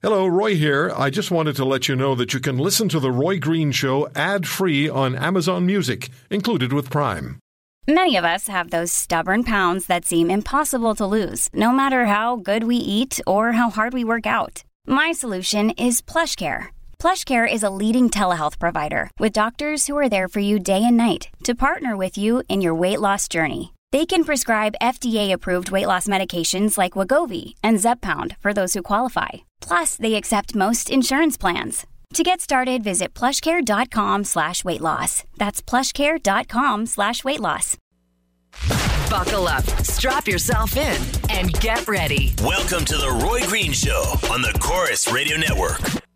Hello, Roy here. I just wanted to let you know that you can listen to The Roy Green Show ad free on Amazon Music, included with Prime. Many of us have those stubborn pounds that seem impossible to lose, no matter how good we eat or how hard we work out. My solution is PlushCare. PlushCare is a leading telehealth provider with doctors who are there for you day and night to partner with you in your weight loss journey. They can prescribe FDA-approved weight loss medications like Wegovy and Zepbound for those who qualify. Plus, they accept most insurance plans. To get started, visit plushcare.com slash weight loss. That's plushcare.com slash weight loss. Buckle up, strap yourself in, and get ready. Welcome to the Roy Green Show on the Corus Radio Network.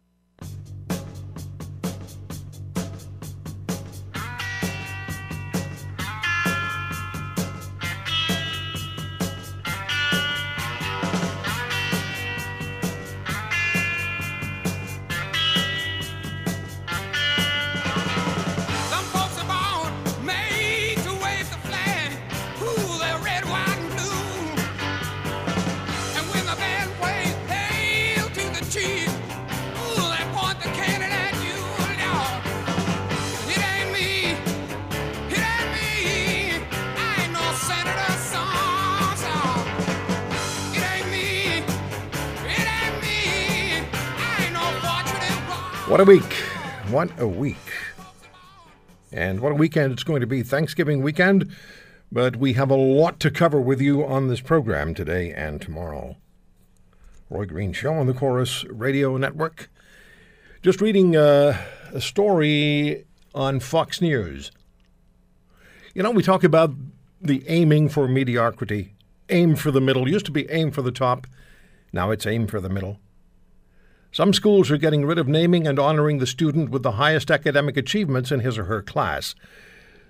What a week. What a week. And what a weekend it's going to be. Thanksgiving weekend. But we have a lot to cover with you on this program today and tomorrow. Roy Green Show on the Corus Radio Network. Just reading uh, a story on Fox News. You know, we talk about the aiming for mediocrity, aim for the middle. Used to be aim for the top. Now it's aim for the middle. Some schools are getting rid of naming and honoring the student with the highest academic achievements in his or her class,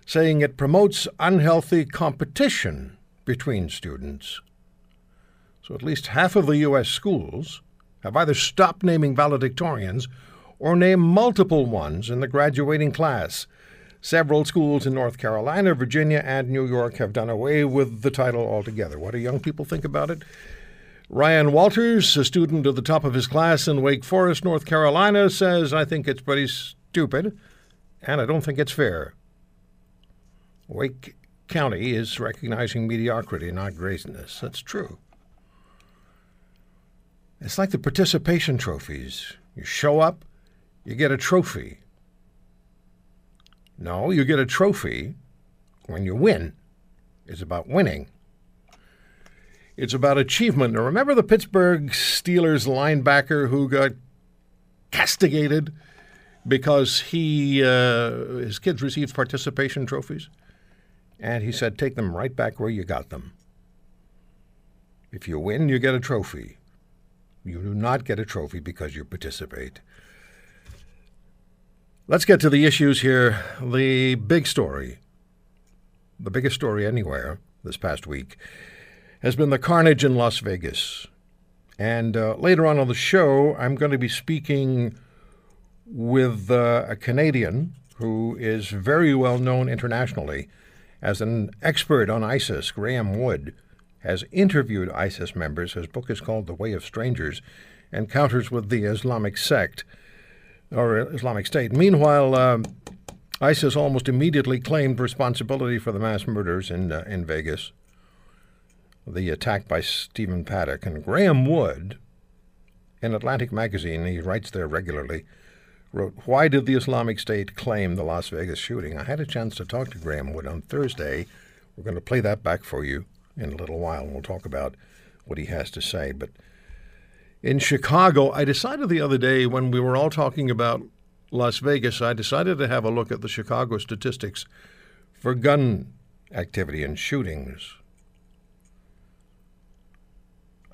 saying it promotes unhealthy competition between students. So at least half of the U.S. schools have either stopped naming valedictorians or named multiple ones in the graduating class. Several schools in North Carolina, Virginia, and New York have done away with the title altogether. What do young people think about it? Ryan Walters, a student at the top of his class in Wake Forest, North Carolina, says, I think it's pretty stupid, and I don't think it's fair. Wake County is recognizing mediocrity, not greatness. That's true. It's like the participation trophies. You show up, you get a trophy. No, you get a trophy when you win. It's about winning. It's about achievement. Now, remember the Pittsburgh Steelers linebacker who got castigated because he uh, his kids received participation trophies, and he said, "Take them right back where you got them. If you win, you get a trophy. You do not get a trophy because you participate." Let's get to the issues here. The big story, the biggest story anywhere this past week has been the carnage in Las Vegas. And uh, later on on the show, I'm going to be speaking with uh, a Canadian who is very well known internationally as an expert on ISIS. Graeme Wood has interviewed ISIS members. His book is called The Way of Strangers Encounters with the Islamic Sect or Islamic State. Meanwhile, um, ISIS almost immediately claimed responsibility for the mass murders in, uh, in Vegas the attack by Stephen Paddock. And Graeme Wood, in Atlantic Magazine, he writes there regularly, wrote, Why did the Islamic State claim the Las Vegas shooting? I had a chance to talk to Graeme Wood on Thursday. We're going to play that back for you in a little while, and we'll talk about what he has to say. But in Chicago, I decided the other day when we were all talking about Las Vegas, I decided to have a look at the Chicago statistics for gun activity and shootings.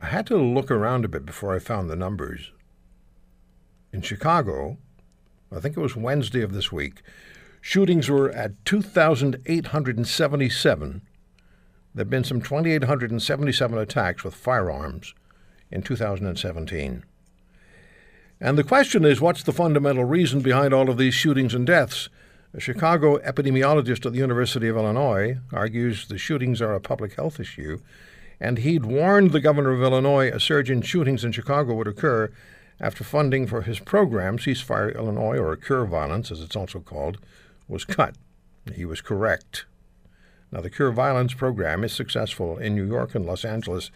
I had to look around a bit before I found the numbers. In Chicago, I think it was Wednesday of this week, shootings were at 2,877. There have been some 2,877 attacks with firearms in 2017. And the question is what's the fundamental reason behind all of these shootings and deaths? A Chicago epidemiologist at the University of Illinois argues the shootings are a public health issue, and he'd warned the governor of Illinois a surge in shootings in Chicago would occur after funding for his program, Ceasefire Illinois, or Cure Violence, as it's also called, was cut. He was correct. Now, the Cure Violence program is successful in New York and Los Angeles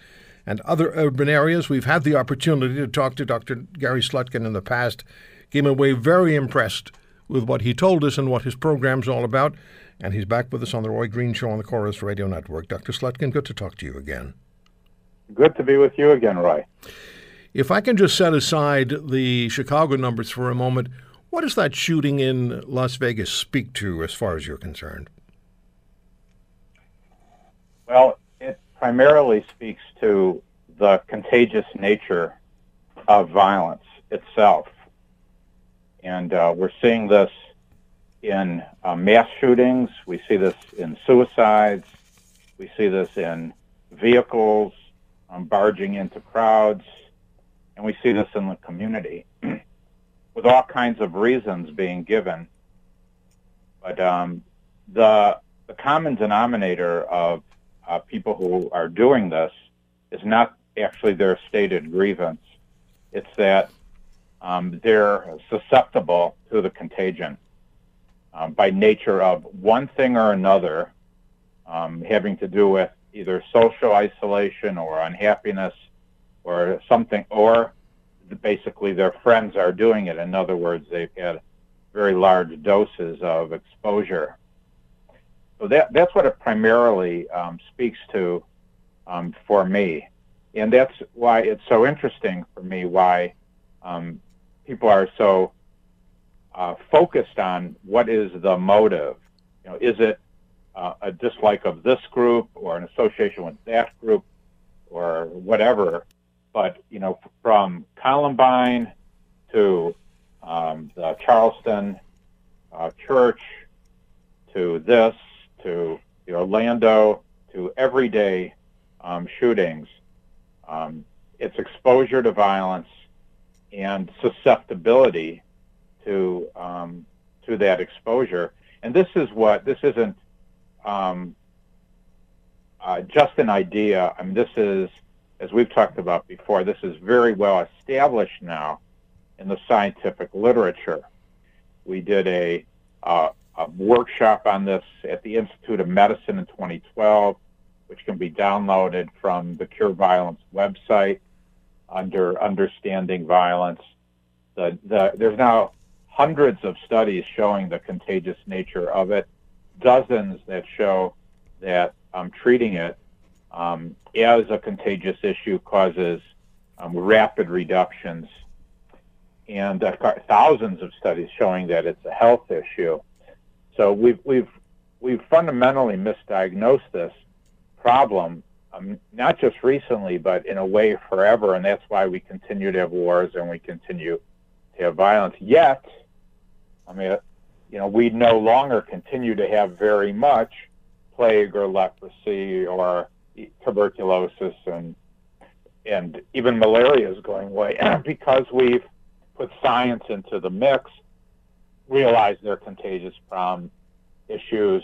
and other urban areas. We've had the opportunity to talk to Dr. Gary Slutkin in the past. Came away very impressed with what he told us and what his program's all about. And he's back with us on the Roy Green Show on the Corus Radio Network. Dr. Slutkin, good to talk to you again. Good to be with you again, Roy. If I can just set aside the Chicago numbers for a moment, what does that shooting in Las Vegas speak to as far as you're concerned? Well, it primarily speaks to the contagious nature of violence itself. And uh, we're seeing this in uh, mass shootings, we see this in suicides, we see this in vehicles um, barging into crowds, and we see this in the community with all kinds of reasons being given. But um, the, the common denominator of uh, people who are doing this is not actually their stated grievance. It's that um, they're susceptible to the contagion um, by nature of one thing or another um, having to do with either social isolation or unhappiness or something, or basically their friends are doing it. In other words, they've had very large doses of exposure. So that, that's what it primarily um, speaks to um, for me. And that's why it's so interesting for me why um, people are so uh, focused on what is the motive. You know, is it uh, a dislike of this group or an association with that group or whatever? But you know, from Columbine to um, the Charleston uh, church to this to the Orlando to everyday um, shootings, um, it's exposure to violence and susceptibility to um, to that exposure. And this is what this isn't um, uh, just an idea. I mean, this is as we've talked about before. This is very well established now in the scientific literature. We did a, uh, a workshop on this at the Institute of Medicine in 2012, which can be downloaded from the Cure Violence website under Understanding Violence. The, the, there's now hundreds of studies showing the contagious nature of it, dozens that show that um, treating it um, as a contagious issue causes um, rapid reductions, and uh, thousands of studies showing that it's a health issue. So we've we've we've fundamentally misdiagnosed this problem, um, not just recently, but in a way forever, and that's why we continue to have wars and we continue to have violence. Yet I mean, you know, we no longer continue to have very much plague or leprosy or tuberculosis and and even malaria is going away because we've put science into the mix, realized they're contagious from issues,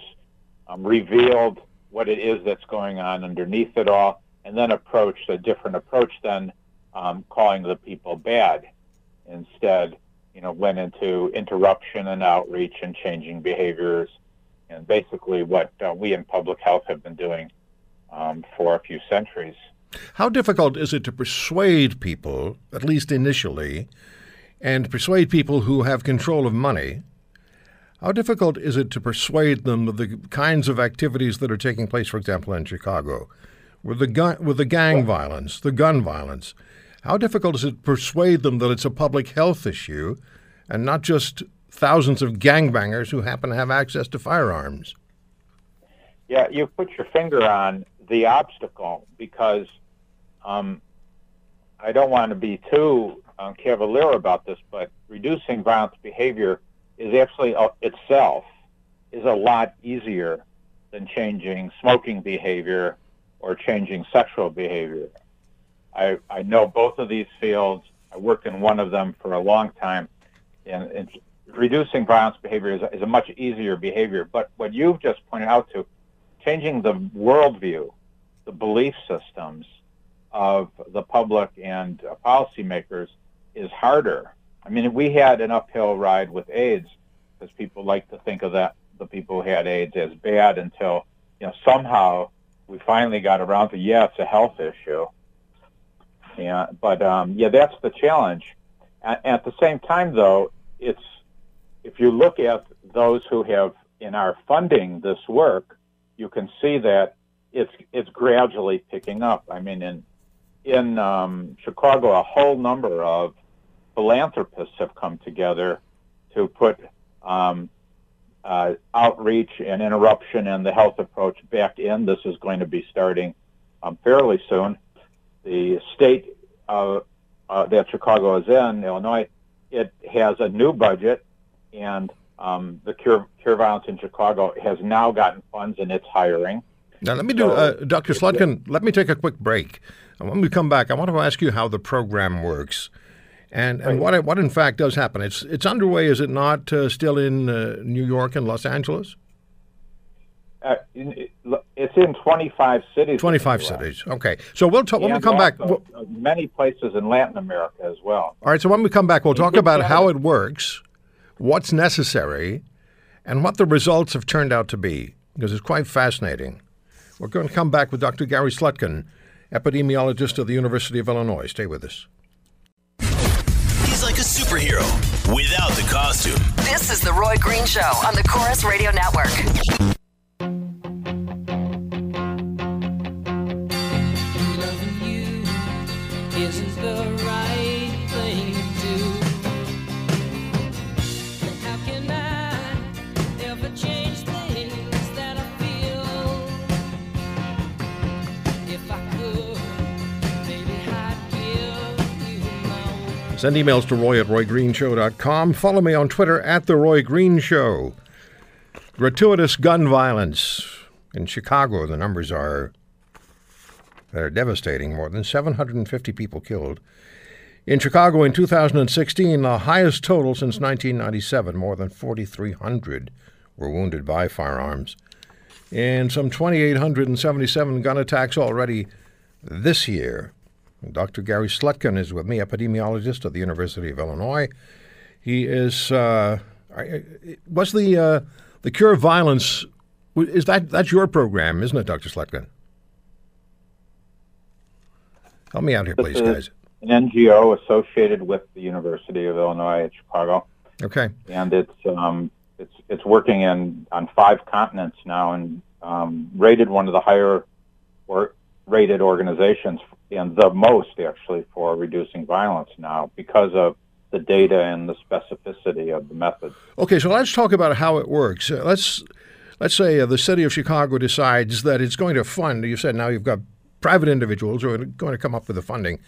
um, revealed what it is that's going on underneath it all, and then approached a different approach than um, calling the people bad. Instead, you know, went into interruption and outreach and changing behaviors, and basically what uh, we in public health have been doing um, for a few centuries. How difficult is it to persuade people, at least initially, and persuade people who have control of money? How difficult is it to persuade them of the kinds of activities that are taking place, for example, in Chicago, with the gun, with the gang violence, the gun violence? How difficult is it to persuade them that it's a public health issue and not just thousands of gangbangers who happen to have access to firearms? Yeah, you put your finger on the obstacle because um, I don't want to be too um, cavalier about this, but reducing violent behavior is actually uh, itself is a lot easier than changing smoking behavior or changing sexual behavior. I, I know both of these fields. I worked in one of them for a long time, and, and reducing violence behavior is, is a much easier behavior. But what you've just pointed out to, changing the worldview, the belief systems of the public and uh, policymakers is harder. I mean, we had an uphill ride with AIDS because people like to think of that the people who had AIDS as bad until you know somehow we finally got around to yeah, it's a health issue. Yeah, but um, yeah, that's the challenge. At, at the same time, though, it's if you look at those who have in our funding this work, you can see that it's it's gradually picking up. I mean, in in um, Chicago, a whole number of philanthropists have come together to put um, uh, outreach and interruption and the health approach back in. This is going to be starting um, fairly soon. The state uh, uh, that Chicago is in, Illinois, it has a new budget, and um, the Cure, Cure Violence in Chicago has now gotten funds and it's hiring. Now, let me do, uh, Dr. Slutkin, let me take a quick break. And when we come back, I want to ask you how the program works. And, and what, what in fact does happen? It's, it's underway, is it not, uh, still in uh, New York and Los Angeles? Uh, in- it's in 25 cities. 25 cities. Okay. So we'll talk, when we come back. we'll- uh, many places in Latin America as well. All right, so when we come back, we'll talk about how it works, what's necessary, and what the results have turned out to be, because it's quite fascinating. We're going to come back with Dr. Gary Slutkin, epidemiologist of the University of Illinois. Stay with us. He's like a superhero without the costume. This is The Roy Green Show on the Corus Radio Network. Send emails to roy at roygreenshow.com. Follow me on Twitter at The Roy Green Show. Gratuitous gun violence. In Chicago, the numbers are they're devastating. More than 750 people killed. In Chicago in 2016, the highest total since 1997. More than 4,300 were wounded by firearms. And some 2,877 gun attacks already this year. Dr. Gary Slutkin is with me, epidemiologist at the University of Illinois. He is. Uh, was the uh, the cure of violence? Is that that's your program, isn't it, Dr. Slutkin? Help me out here, please, guys. An NGO associated with the University of Illinois at Chicago. Okay. and it's um, it's it's working in on five continents now, and um, rated one of the higher or rated organizations, and the most actually for reducing violence now because of the data and the specificity of the method. Okay, so let's talk about how it works. Uh, let's let's say uh, the city of Chicago decides that it's going to fund. You said now you've got private individuals who are going to come up with the funding,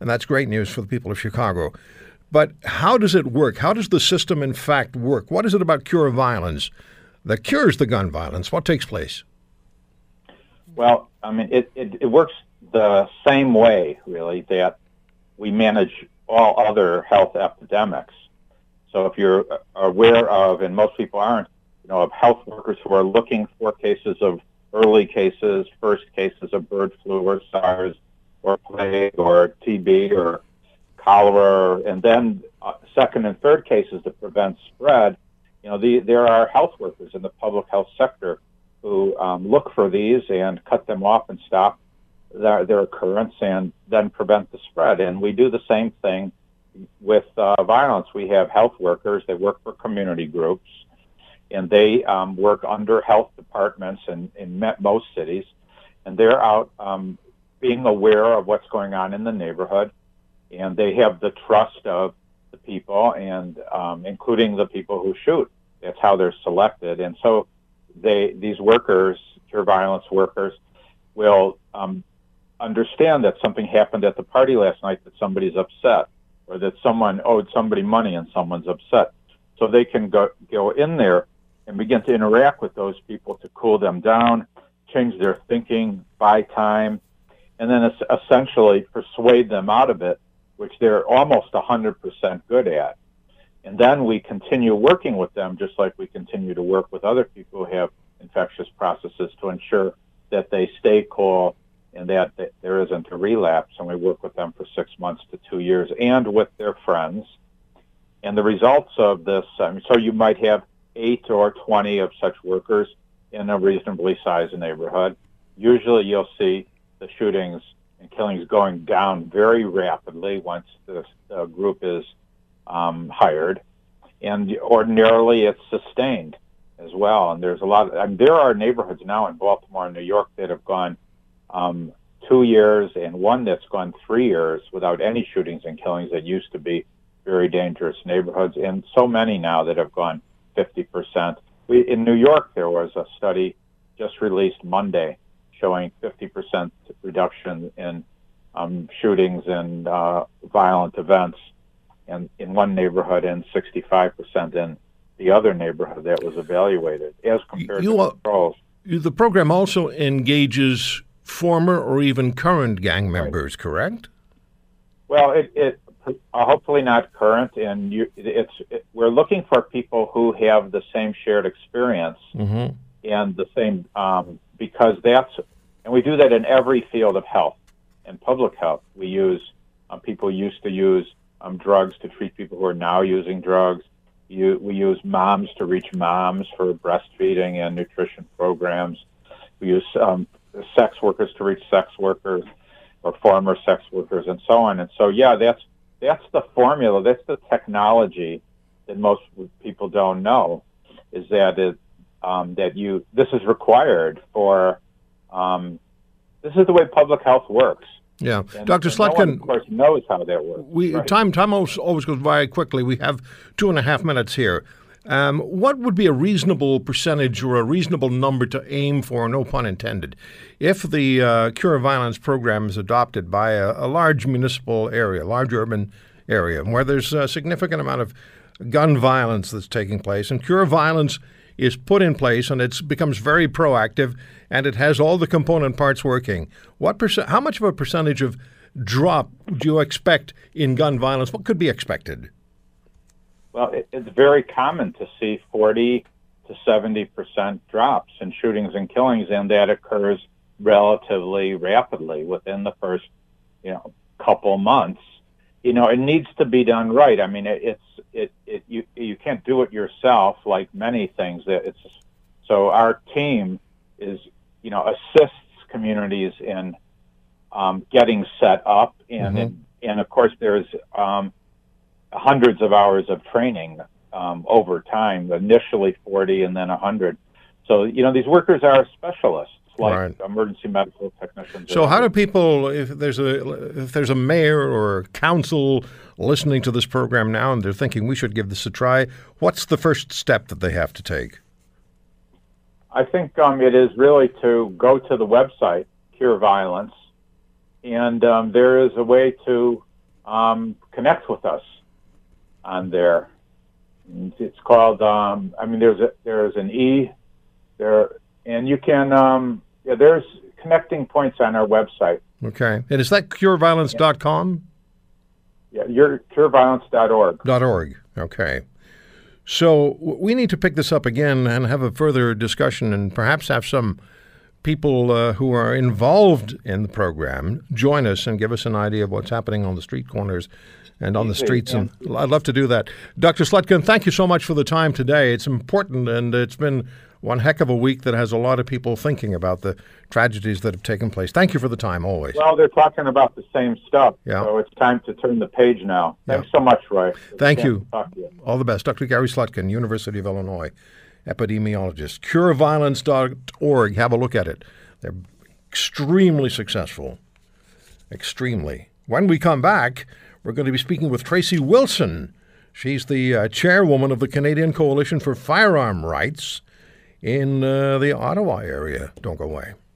and that's great news for the people of Chicago. But how does it work? How does the system, in fact, work? What is it about cure violence that cures the gun violence? What takes place? Well, I mean, it, it, it works the same way, really, that we manage all other health epidemics. So if you're aware of, and most people aren't, you know, of health workers who are looking for cases of early cases, first cases of bird flu or SARS or plague or TB or cholera, and then uh, second and third cases to prevent spread, you know, the, there are health workers in the public health sector who um, look for these and cut them off and stop their, their occurrence and then prevent the spread. And we do the same thing with uh, violence. We have health workers, they work for community groups, and they um, work under health departments in, in most cities, and they're out um, being aware of what's going on in the neighborhood, and they have the trust of the people, and um, including the people who shoot. That's how they're selected, and so they these workers, cure violence workers, will um, understand that something happened at the party last night that somebody's upset, or that someone owed somebody money and someone's upset. So they can go go in there and begin to interact with those people to cool them down, change their thinking, buy time, and then es- essentially persuade them out of it, which they're almost 100% good at. And then we continue working with them just like we continue to work with other people who have infectious processes to ensure that they stay cool, and that, there isn't a relapse. And we work with them for six months to two years, and with their friends. And the results of this, um, so you might have eight or 20 of such workers in a reasonably sized neighborhood. Usually you'll see the shootings and killings going down very rapidly once this uh, group is um, hired. And ordinarily it's sustained as well. And there's a lot, of, I mean, there are neighborhoods now in Baltimore and New York that have gone um, two years and one that's gone three years without any shootings and killings that used to be very dangerous neighborhoods, and so many now that have gone 50%. We, in New York, there was a study just released Monday showing 50% reduction in um, shootings and uh, violent events in, in one neighborhood and 65% in the other neighborhood that was evaluated as compared You to are- controls. The program also engages former or even current gang members, correct? Well, it, it uh, hopefully not current, and you, it's it, we're looking for people who have the same shared experience Mm-hmm. and the same um, because that's and we do that in every field of health and public health. We use um, people used to use um, drugs to treat people who are now using drugs. You, we use moms to reach moms for breastfeeding and nutrition programs. We use um, sex workers to reach sex workers or former sex workers and so on. And so, yeah, that's that's the formula. That's the technology that most people don't know is that it, um, that you this is required for um, this is the way public health works. Yeah. And, Dr. and no Slutkin, of course, knows how that works. we, right? time, time always, always goes by quickly. We have two and a half minutes here. Um, what would be a reasonable percentage or a reasonable number to aim for, no pun intended, if the uh, Cure of Violence program is adopted by a, a large municipal area, large urban area, where there's a significant amount of gun violence that's taking place, and Cure of Violence is put in place and it becomes very proactive and it has all the component parts working. What percent? How much of a percentage of drop do you expect in gun violence? What could be expected? Well, it, it's very common to see 40 to 70 percent drops in shootings and killings, and that occurs relatively rapidly within the first, you know, couple months. You know, it needs to be done right. I mean, it, it's it, it you you can't do it yourself like many things. That it's so our team is you know assists communities in um, getting set up, and and of course there's um, hundreds of hours of training um, over time. Initially 40, and then 100. So you know these workers are specialists, like Right. emergency medical technicians. So, how do people, if there's a if there's a mayor or a council listening to this program now and they're thinking we should give this a try, what's the first step that they have to take? I think um, it is really to go to the website Cure Violence, and um, there is a way to um, connect with us on there. It's called. Um, I mean, there's a, there's an e there, and you can. Yeah, there's connecting points on our website. Okay, and is that cureviolence.com? Yeah, your cureviolence.org. Org. Okay. So we need to pick this up again and have a further discussion, and perhaps have some people uh, who are involved in the program join us and give us an idea of what's happening on the street corners and on the streets. And I'd love to do that. Dr. Slutkin, thank you so much for the time today. It's important, and it's been one heck of a week that has a lot of people thinking about the tragedies that have taken place. Thank you for the time, always. Well, they're talking about the same stuff, Yeah. so it's time to turn the page now. Thanks so much, Roy. Thank you. to talk to you. All the best. Dr. Gary Slutkin, University of Illinois, epidemiologist. Cureviolence.org. Have a look at it. They're extremely successful. Extremely. When we come back, we're going to be speaking with Tracy Wilson. She's the uh, chairwoman of the Canadian Coalition for Firearm Rights in uh, the Ottawa area. Don't go away.